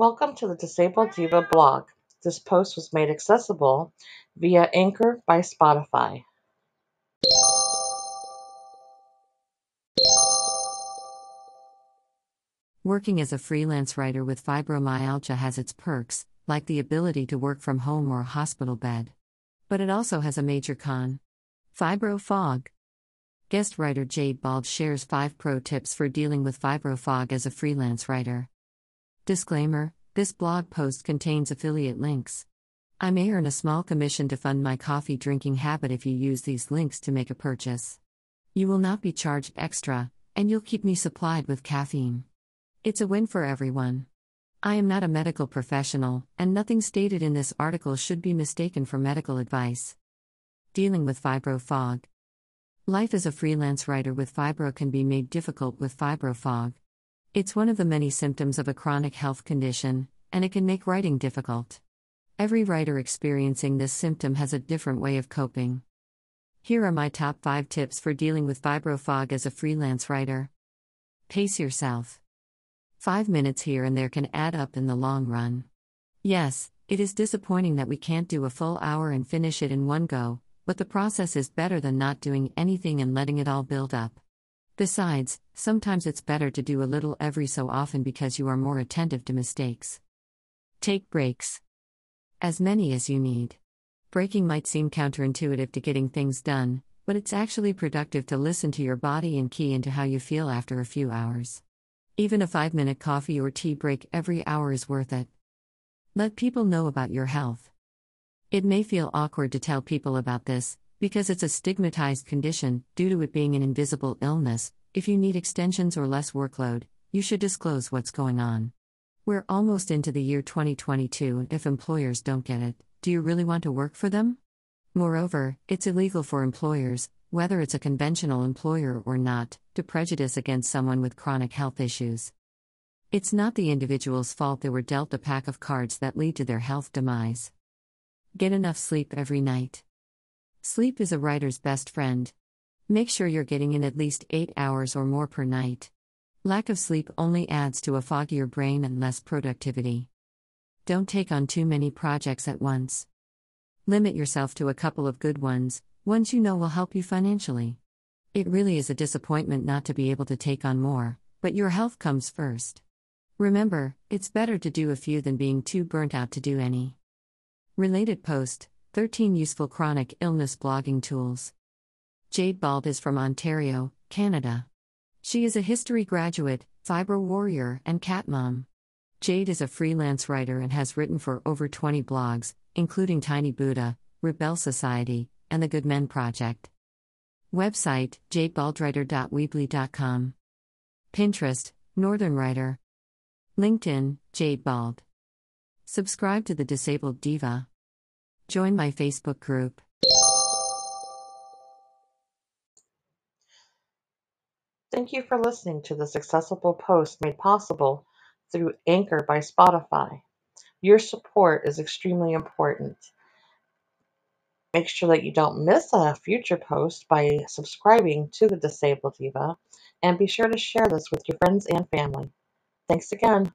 Welcome to the Disabled Diva blog. This post was made accessible via Anchor by Spotify. Working as a freelance writer with fibromyalgia has its perks, like the ability to work from home or a hospital bed. But it also has a major con fibro fog. Guest writer Jade Bald shares 5 pro tips for dealing with fibro fog as a freelance writer. Disclaimer this blog post contains affiliate links. I may earn a small commission to fund my coffee drinking habit if you use these links to make a purchase. You will not be charged extra, and you'll keep me supplied with caffeine. It's a win for everyone. I am not a medical professional, and nothing stated in this article should be mistaken for medical advice. Dealing with fibro fog. Life as a freelance writer with fibro can be made difficult with fibro fog. It's one of the many symptoms of a chronic health condition, and it can make writing difficult. Every writer experiencing this symptom has a different way of coping. Here are my top 5 tips for dealing with fibro fog as a freelance writer. Pace yourself. 5 minutes here and there can add up in the long run. Yes, it is disappointing that we can't do a full hour and finish it in one go, but the process is better than not doing anything and letting it all build up. Besides, sometimes it's better to do a little every so often because you are more attentive to mistakes. Take breaks. As many as you need. Breaking might seem counterintuitive to getting things done, but it's actually productive to listen to your body and key into how you feel after a few hours. Even a five minute coffee or tea break every hour is worth it. Let people know about your health. It may feel awkward to tell people about this, because it's a stigmatized condition, due to it being an invisible illness, if you need extensions or less workload, you should disclose what's going on. We're almost into the year 2022, and if employers don't get it, do you really want to work for them? Moreover, it's illegal for employers, whether it's a conventional employer or not, to prejudice against someone with chronic health issues. It's not the individual's fault they were dealt a pack of cards that lead to their health demise. Get enough sleep every night. Sleep is a writer's best friend. Make sure you're getting in at least 8 hours or more per night. Lack of sleep only adds to a foggier brain and less productivity. Don't take on too many projects at once. Limit yourself to a couple of good ones, ones you know will help you financially. It really is a disappointment not to be able to take on more, but your health comes first. Remember, it's better to do a few than being too burnt out to do any. Related post 13 Useful Chronic Illness Blogging Tools. Jade Bald is from Ontario, Canada. She is a history graduate, fibro warrior, and cat mom. Jade is a freelance writer and has written for over 20 blogs, including Tiny Buddha, Rebel Society, and the Good Men Project. Website jadebaldwriter.weebly.com. Pinterest, Northern Writer. LinkedIn, Jade Bald. Subscribe to the Disabled Diva. Join my Facebook group. Thank you for listening to this accessible post made possible through Anchor by Spotify. Your support is extremely important. Make sure that you don't miss a future post by subscribing to the Disabled Diva, and be sure to share this with your friends and family. Thanks again.